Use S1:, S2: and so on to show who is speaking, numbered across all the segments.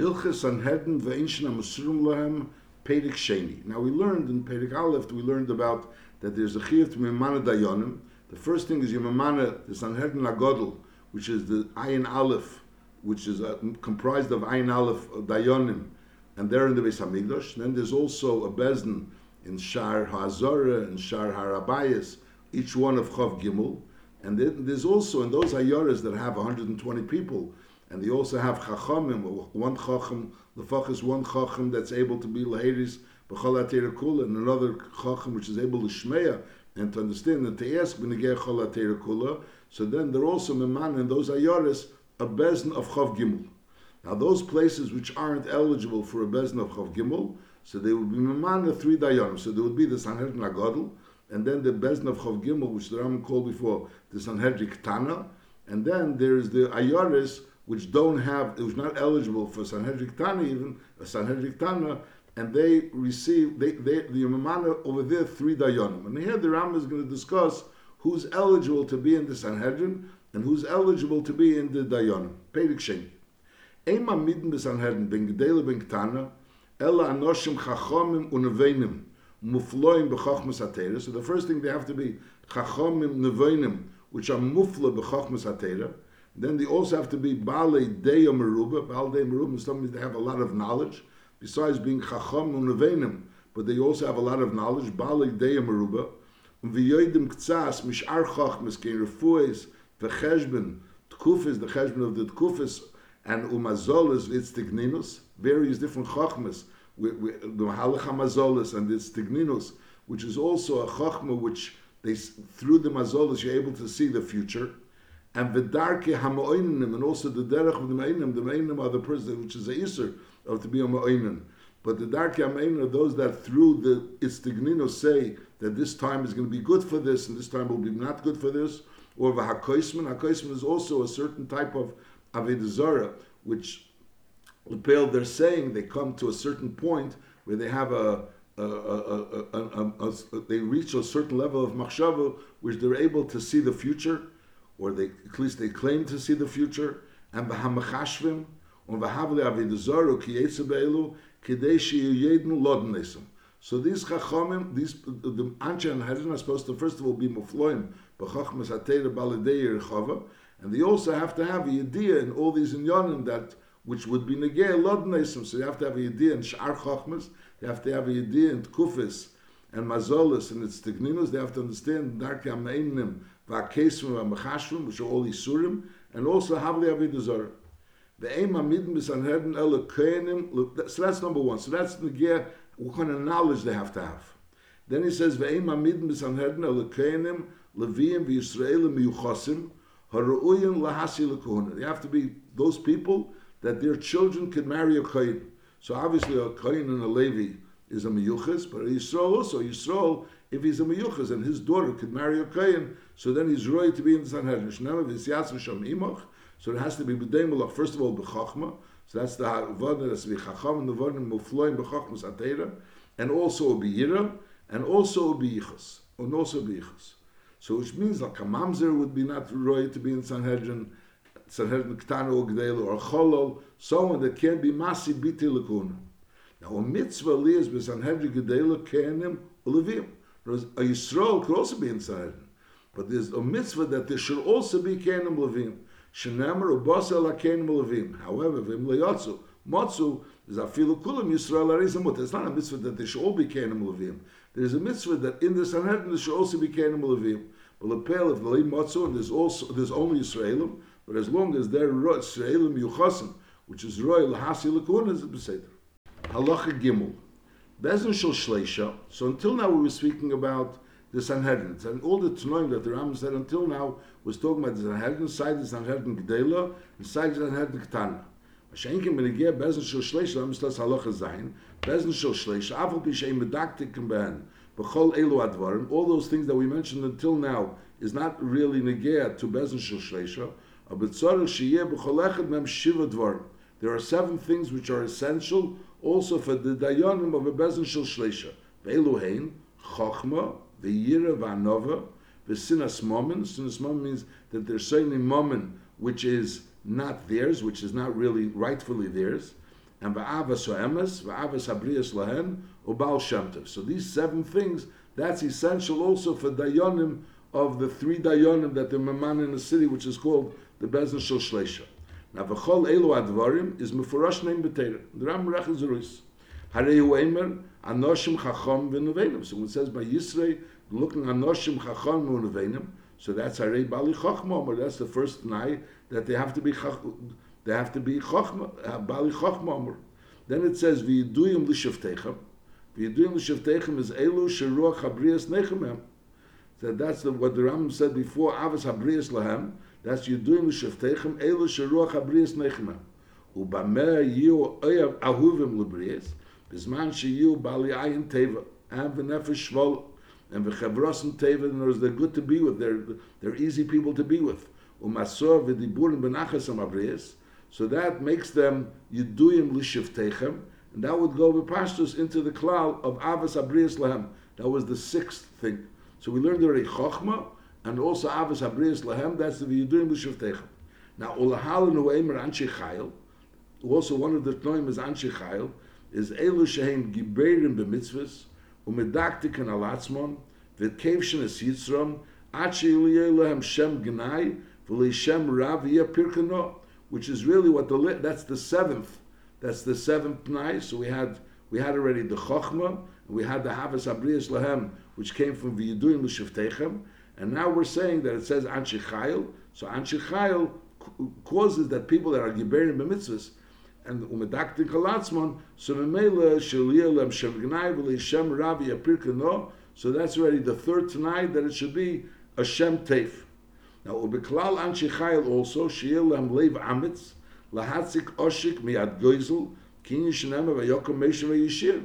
S1: Hilchas Sanhedrin ve'inshna Masurum Lahem Sheni. Now we learned in Perik Aleph, we learned about that there's a chiyuv to Mimana Dayonim. The first thing is Yimamana, the Sanhedrin Agodl, which is the Ayin Aleph, which is uh, comprised of Ayin Aleph uh, Dayonim, and they're in the Beis Hamikdash. Then there's also a Bezdin in Shar HaZorah and Shar HaRabayas, each one of Chav Gimel. And then there's also in those Ayoras that have 120 people, and they also have Chachamim, one Chacham, the Fach is one Chacham that's able to be Lahiris, B'chol Kula, and another Chacham which is able to Shmeya, and to understand and to ask B'negeh Chol Kula. So then they're also Meman in those Ayoras, a Bezn of Chav Gimel. Now those places which aren't eligible for a Bezn of Chav Gimel, so they would be Meman the three Dayanim. So there would be the Sanhedrin Agadol, and then the Bezn of Chav Gimel, which the Ram called before the Sanhedrin Tana, and then there is the Ayoris, which don't have, it was not eligible for Sanhedrin Tana even, a Sanhedrin Tana, and they receive, they, they, the Yamamana over there, three Dayanim. And here the Ram is going to discuss who's eligible to be in the Sanhedrin and who's eligible to be in the Dayanim. Perik Shen. Ema midden besanhedrin ben gedele ben ktana, ela anoshim chachomim unevenim, mufloim b'chochmas atera. So the first thing they have to be chachomim nevenim, which are mufla b'chochmas atera. Then they also have to be bale deya meruba. Bale deya meruba means they have a lot of knowledge, besides being chachom unevenim, but they also have a lot of knowledge. Bale deya meruba. V'yoidim ktsas mishar chochmas kein refues v'cheshben tkufis, the cheshben of the tkufis, and umazolis its tigninus, various different chochmas, the halacha mazolis and its tigninus, which is also a chochma which they through the mazolis you're able to see the future, and the v'darke hamoinim, and also the derech of the meinim. The meinim are the person which is a iser of to be a moinim. But the darke hamoinim are those that through the istignino say that this time is going to be good for this and this time will be not good for this, or v'hakoisman. Hakoisman is also a certain type of Avodah which Lepel, they're saying they come to a certain point where they have a, a, a, a they reach a certain level of machshava which they're able to see the future, or they at least they claim to see the future, and b'hamachashvim, on v'havle Avodah ki be'elu, kidei sheyednu lodnesim. So these chachamim, these the Anshe and Hadran are supposed to first of all be mufloim b'chachmas atera baladei rechava, and they also have to have a idea in all these inyanim that which would be negay lod nesim. So you have to have a idea in shar chachmas. You have to have a idea in tkufis and mazolis and its techninos. They have to understand darkei ameinim v'akesrim v'machashrim, which are all isurim, and also havli avidazor. The aim amidin b'sanhedin el kohenim. So that's number one. So that's the gear, what kind of knowledge they have to have. Then he says ve'aim amidin b'sanhedin el kohenim leviim v'yisraelim miyuchasim. They have to be those people that their children can marry a kohen. So obviously a kohen and a Levi is a miyuchas, but a Yisrael also, Yisrael, if he's a miyuchas and his daughter could marry a kohen, so then he's right to be in the Sanhedrin. So it has to be b'dei first of all b'chachma, so that's the vada that's be chacham and the vada mufloim b'chachmas atera, and also b'yira, and also b'yichas, and also b'yichas. So which means like a mamzer would be not right to be in Sanhedrin, Sanhedrin Ktana or Gdel or Cholol, someone that can be masi biti lakuna. Now a mitzvah lias be Sanhedrin Gdel kenim ulevim. A Yisrael could also be inside. But there's a mitzvah that there should also be kenim levim. Shenemer ubasa la kenim levim. However, vim leyotzu, motzu, is afilu Yisrael arizamut. It's not a mitzvah that there should all be kenim levim. There's a mitzvah that in the Sanhedrin there should also be Kenim Levim. But Lepel, if Levim Matzor, there's also there's only Israelim, but as long as they're Israelim Yuchasim, which is Royal Lahasi Lakun, is a Beseder. Halacha Gimel. Shleisha. So until now we were speaking about the Sanhedrin. And all the Tanoim that the Ram said until now was talking about the Sanhedrin, side the Sanhedrin Gdela, and side the Sanhedrin Ktana. Schenken mir ge besen scho schlecht, da muss das haloch sein. Besen scho schlecht, afol bi shay medaktik ben. Bechol elu advarim, all those things that we mentioned until now is not really negea to besen scho schlecht, but tzarich sheyeh bechol echad mem shiva dvarim. There are seven things which are essential also for the dayanim of a besen scho schlecht. Velu hein, chokhma, v'yira v'anova, v'sinas momen. Sinas momen means that there's certainly momen which is not theirs, which is not really rightfully theirs. and va'avas emes, va'avas habrias lahen, ubal shemtiv. So these seven things, that's essential also for dayanim of the three dayanim that the maman in the city, which is called the Bezdin Shel Shleisha. Now v'chol elu advarim is mefurash neim b'teira. The Ram Rech is Ruis. Harei hu eimer, anoshim chacham v'nuvenim. So it says by Yisrei, looking anoshim chacham v'nuvenim, so that's Harei Bali Chachma, or that's the first night that they have to be they have to be Chachma, uh, Bali Chachma. Then it says V'yiduyim l'shavtechem. V'yiduyim l'shavtechem is Elu Sheruach Habrias Nechemem. So that's the, what the Ram said before, Avas Habrias Lahem. That's Yiduyim l'shavtechem, Elu Sheruach Habrias Nechemem. Ubameh yiu oyav ahuvim l'brias, bizman sheyiu bali ayin teva, and v'nefesh shvol, and v'chevros and teva, other words, they're good to be with, they're, they're easy people to be with. Umasor v'diburim b'nachas amabrias, so that makes them yiduyim l'shavtechem, and that would go with pastors into the cloud of avas abrias lahem. That was the sixth thing. So we learned already chokhmah, and also avas abrias lahem, that's the yiduyim l'shavtechem. Now, ulahal nu'emer anshe chayil, also one of the Tnoim is Anshe Chayil, is Elu Shehem Giberim b'mitzvahs, umedaktik an alatzmon, v'kevshin es yitzrom, achi lehem shem gnai, v'le shem rav yeh pirkano, which is really what the, that's the seventh, that's the seventh night, so we had, we had already the Chochma, and we had the Havas Abrias Lahem, which came from V'yiduim L'shavtechem, and now we're saying that it says Anshe Chayil, so Anshe Chayil causes that people that are Giberim b'mitzvahs, and umedaktik kalatzman, so memela shaliyah lem shem gnai v'li shem ravi apirkano, so that's already the third tonight that it should be a shem teif. Now ubeklal anshi chayil also shiyel lem leiv amitz lahatzik oshik miyad goizel kin yishnema v'yokom meishem v'yishir.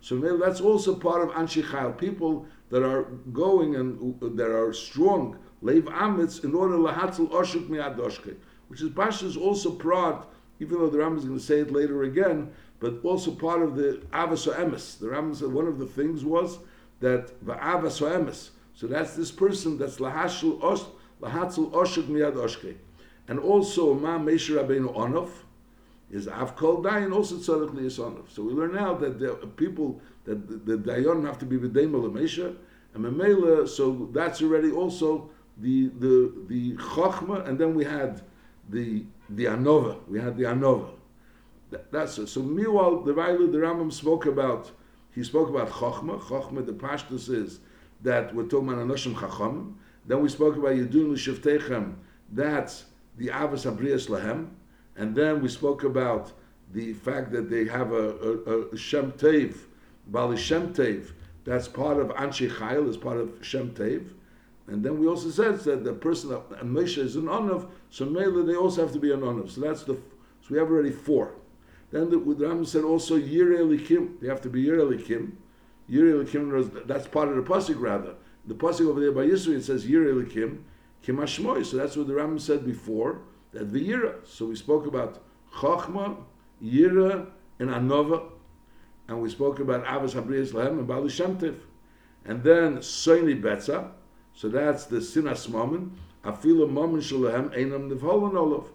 S1: So that's also part of anshi chayil, people that are going and uh, that are strong leiv amitz in order lahatzel oshik miyad oshke, which is Pasha's also part even though the Rambam is going to say it later again, but also part of the Avas Emes. The Rambam said one of the things was that the Avas Emes. So that's this person that's Lahashul Osh, Lahatzel Oshuk Miyad Oshke. And also Ma Mesher Rabbeinu Onov is Avkol Dayan, also Tzadok Liyas Onov. So we learn now that the people, that the, the Dayan have to be with Dema Lamesha, and Memela, so that's already also the, the, the Chochma, and then we had the the Anova. We had the Anova. That, that's it. So meanwhile, the Railu, the Rambam spoke about, he spoke about Chochma. Chochma, the Pashtus is that we're talking about Anoshim Chacham. Then we spoke about Yedun L'Shavtechem, that's the Avos Abrias Lahem. And then we spoke about the fact that they have a, a, a Shem Tev, Bali Shem Tev, that's part of Anshe Chayil, is part of Shem Tev. And then we also said that the person that Moshe is an onav, so Mela they also have to be an onav. So that's the so we have already four. Then the, Rambam said also Yir Elikim, they have to be Yir Elikim. Yir Elikim, that's part of the pasuk rather. The pasuk over there by Yisrael it says Yir Elikim, Kimashmoy. So that's what the Rambam said before that the Yira. So we spoke about Chachma, Yira, and Anova, and we spoke about Avos Habriyas Lahem and Balu Shamtiv, and then Soini Betza. So that's the sinas mammon. Afilu mammon shalahem einam nivholan olav.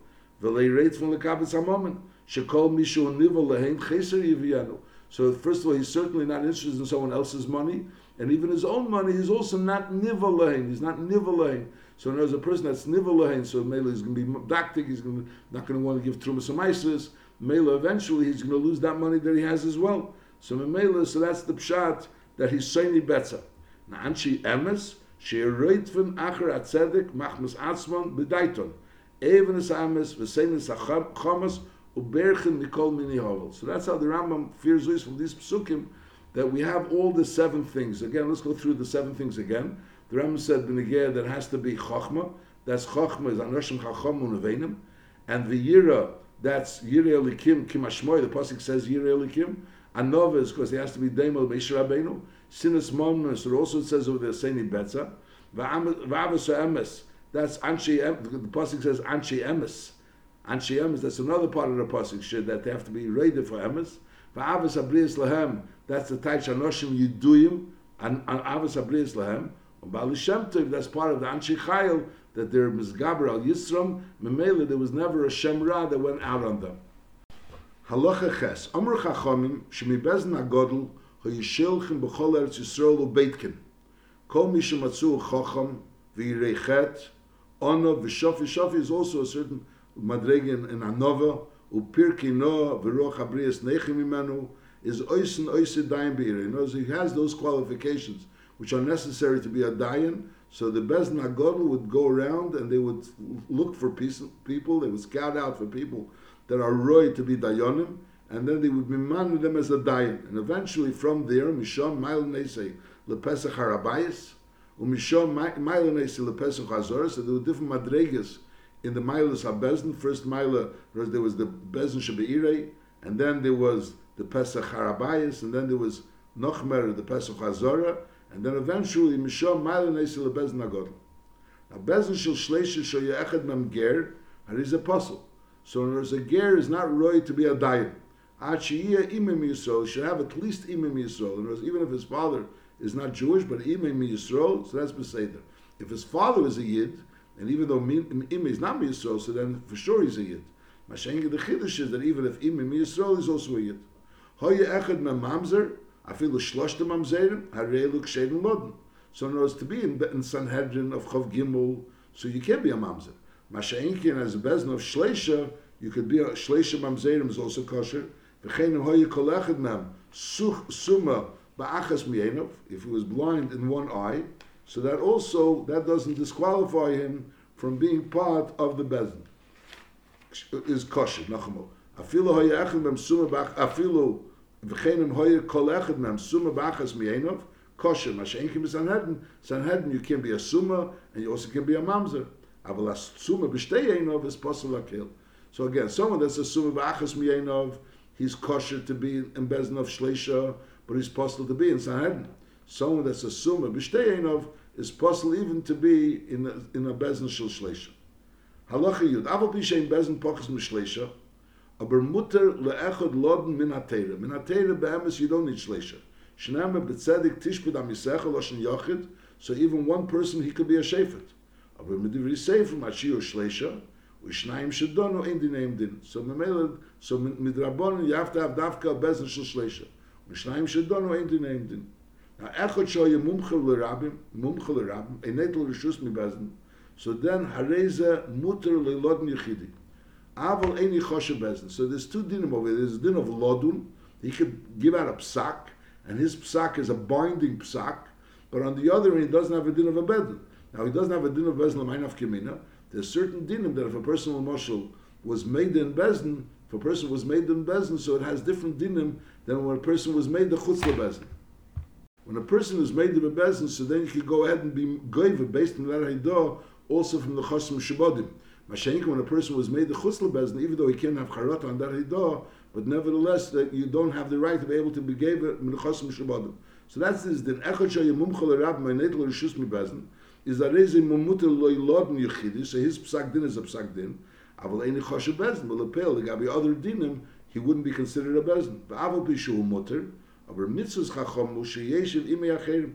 S1: V'lei reit the kabetz ha-mammon. Shekol mishu nivel lehem cheser yiviyanu. So first of all, he's certainly not interested in someone else's money, and even his own money, he's also not nivel. He's not nivel lehem. So there's a person that's nivalahin, so Mela is going to be daktik, he's going to, not going to want to give trumas amaisis. Mela eventually he's going to lose that money that he has as well. So Mela, so that's the pshat that he's saying better. Now Anshi Emes, she reitven acher atzedik machmas atzman b'daiton. Even as Emes, same as achamas, uberchen nikol mini hovel. So that's how the Rambam fears from these psukim that we have all the seven things. Again, let's go through the seven things again. The Rambam said b'negeh that has to be chachma. That's chachma is anoshim chacham unevenim, and the yira that's yira elikim kimashmoy. The pasuk says yira elikim. Anova is because he has to be demel beisher rabbeinu. Sinas Momnus, it also says over there, Seni Betza. V'avas Emes, that's Anshi, the Pasuk says Anshi Emes. Anshi Emes, that's another part of the Pasuk, that they have to be ready for Emes. V'avas Abrias Lahem, that's the Taich Anoshim Yuduyim, and Avas Abrias Lahem. Bali that's part of the Anshi Chayil, that they're Mizgaber al Yisram, Memele, there was never a Shemra that went out on them. Halacha ches. Amr chachamim shemi bezin agodl hoyishilchim b'chol eretz Yisrael ubeitkin. Kol mi shematzu chacham v'yirechet ono v'shofi. Shofi is also a certain madrege in, in Anova. Upirki no v'roch abrias nechim imenu is oisen oise dayan be'ire. In he has those qualifications which are necessary to be a dayan. So the Bezin Agodl would go around and they would look for people, they would scout out for people that are roy to be dayanim, and then they would be man them as a dayan. And eventually from there, Misham Mail Nese Lepesach Harabayas, Umisham Mail Lepesach Hazor, so there were different madregas in the Milas HaBezin. First Mila, there was the Bezin Shabeirei, and then there was the Pesach Harabayas, and then there was Nochmer, the Pesach Hazorah, and then eventually Misham Maila Nesil Bezin Agodl. Now Bezin Shel Shleisha Shel Yechad Mem Ger, and he's apostle. So in other a ger is not roy to be a dayan. Ad Shiyah Imam Yisrael should have at least Imam Yisrael. In other words, even if his father is not Jewish, but Imam Yisrael, so that's Beseder. If his father is a Yid, and even though Imam is not Yisrael, so then for sure he's a Yid. Mashenga the Chiddush is that even if Imam Yisrael is also a Yid. Hoye Echad Mem Mamzer, afilu shloshte mamzerim, harelu ksheden loden. So in words, to be in, in Sanhedrin of Chav Gimel, so you can't be a mamzer. Masha'inkin as a bezin of shleisha, you could be a shleisha mamzerim is also kosher. V'chenim hoye kolechad mem, such suma ba'achas mienov, if he was blind in one eye, so that also, that doesn't disqualify him from being part of the bezin. Is kosher, nachamo. Afilu hoye echad mem suma ba'ach, afilu v'chenim hoyer kol echad mem suma b'achas mienov kosher. Masha'inkim b'sanhedrin. Sanhedrin, you can be a suma and you also can be a mamzer. As suma b'shtei einov is possible akil. So again, someone that's a suma b'achas mienov, he's kosher to be in bezin of but he's possible to be in Sanhedrin. Someone that's a suma b'shtei einov is possible even to be in a, in a bezin shel shleisha. Halacha yud. Aval b'shein bezin pochas m'shleisha. aber mutter le echod loden min a teile min a teile beim you don't need shleisha shnam be tzedek tishpud am yisach lo shn yachid so even one person he could be a shefet aber mit dir say from a shiur shlesher we shnaim shdono don't know in the name din. So me mel so mit rabon you have to have davka bezn shel shlesher we shnaim shdono don't know in the name din. Na echod shoy mumchel le rabim mumchel le rabim enetel rishus mi bezn so then hareza mutter le loden yachidim Aval Eini Choshe Bezin. So there's two dinim over there. There's a din of Lodun. He could give out a psak, and his psak is a binding psak, but on the other hand, he doesn't have a din of a bedin. Now, he doesn't have a din of Bezin L'mainaf Kimina. There's certain dinim that if a person Moshel was made in Bezin, if a person was made in Bezin, so it has different dinim than when a person was made the Chutz Bezin. When a person is made the Bezin, so then you can go ahead and be goiva based on that Haidah, also from the Chosim Shabodim. Mashenka, when a person was made the chusl bezin, even though he can't have charata on that hidah, but nevertheless that you don't have the right to be able to be gave it menachosim shabadim. So that's this. Then echad shayim mumchol rab meinet lo rishus mi bezin is that is a mumuter lo yilodin yichidi. So his psak din is a psak din. Aval eini choshe bezin. But lepel the gabi other dinim he wouldn't be considered a bezin. But aval pishu mutter. Aber mitzvahs chacham mushe yeshiv imei acherim.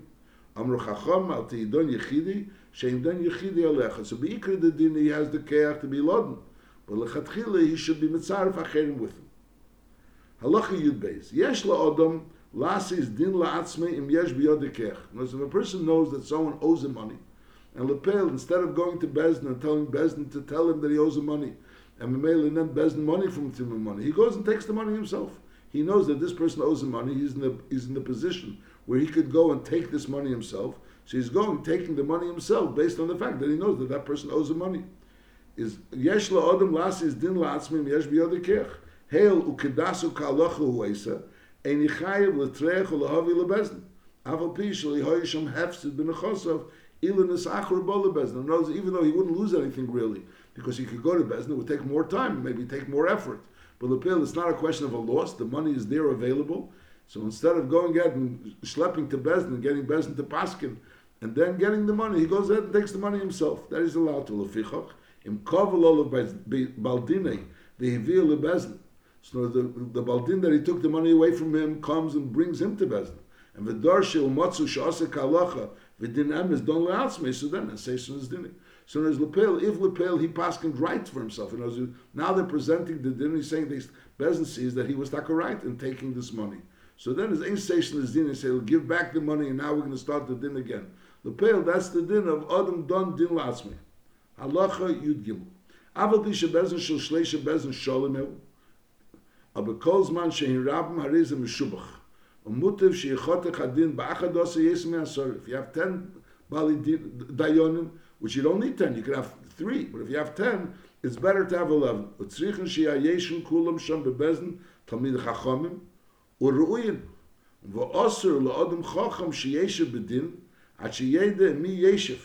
S1: Amru chacham al teidon yichidi. Shein dan yichidi alecha. So beikri the din he has the keach to be lodin. But lechatchila he should be mitzaref acherim with him. Halacha yud beis. Yesh la'odom lasis din la'atzme im yesh biyod keach. If a person knows that someone owes him money, and lepel, instead of going to Bezdin and telling Bezdin to tell him that he owes him money, and Mamela and then Bezdin money from him money, he goes and takes the money himself. He knows that this person owes him money. He's in the he's in the position where he could go and take this money himself. So he's going, taking the money himself based on the fact that he knows that that person owes him money. Is yesh la'odem lasis din la'atzmim yesh biyod kech. Hail ukedasu ka'alocha hu'esa, ein yichayev l'treich u'lahavi lebezdin. Aval pi shali hoyisham hefsid b'nechosov, ilan esachur bo lebezdin. Knows even though he wouldn't lose anything really, because he could go to Bezdin, it would take more time, maybe take more effort. But Lepil, it's not a question of a loss. The money is there available. So instead of going out and schlepping to Bezdin, getting Bezdin to Paskin, and then getting the money, he goes ahead and takes the money himself. That is allowed to Lefichach. Im kovel of Baldine, the Hivir Bezdin. So the, the Baldin that he took the money away from him comes and brings him to Bezdin. And the Darshil Matsu Shasa Kalacha, the din emes don leatzme, so then says is dinning. So as Lepel, if Lepel, he paskined right for himself. You know, now they're presenting the din, he's saying they Bezin sees that he was taka right in taking this money. So then his ain station is din and say, give back the money and now we're going to start the din again. The pale, that's the din of Adam Don Din Lasmi. Halacha Yud Gimel. Aval Pisha Bezin Shal Shleisha Bezin Sholem aber kol zman shein rabm hariz meshubach. Und mutev sheyichotech adin ba'achados yes me asor. If you have 10 bali dayonim, which you don't need 10, you can have 3, but if you have 10, it's better to have 11. Utzrichen sheyayeshun kulam sham bebezin talmid chachamim uruyin. ואוסר לאדם חכם שישב בדין, עד שידע מי ישב.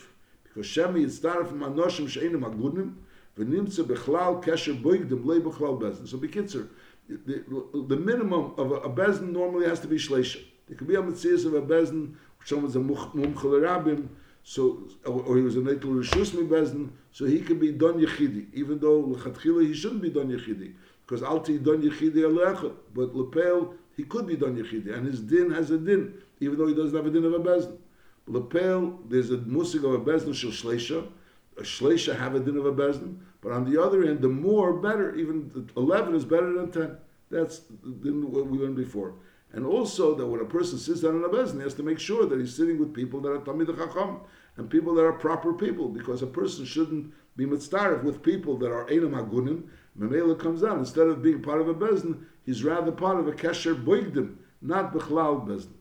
S1: because שמי יצטרף עם אנושים שאינם הגונים, ונמצא בכלל קשר בויגדם, לא בכלל בזן. So בקיצר, the, the minimum of a, a bezin normally has to be shleisha. There could be a mitzvah of a bezin, which someone's a mumchel rabim, so or, or he was a netel rishus mi bezin, so he could be don yechidi, even though lechatchila he shouldn't be don yechidi, because alti don yechidi alechot, but lepel he could be don yechidi, and his din has a din, even though he doesn't have a din of a bezin. Lepel, there's a musig of a bezin shel shleisha, a shleisha have a din of a bezin, but on the other end, the more better. Even eleven is better than ten. That's what we learned before. And also that when a person sits down in a bezin, he has to make sure that he's sitting with people that are tamid chacham and people that are proper people, because a person shouldn't be mitzdarif with people that are enam hagunim. Memela comes down instead of being part of a bezin, he's rather part of a kesher boigdim, not bechlal bezin.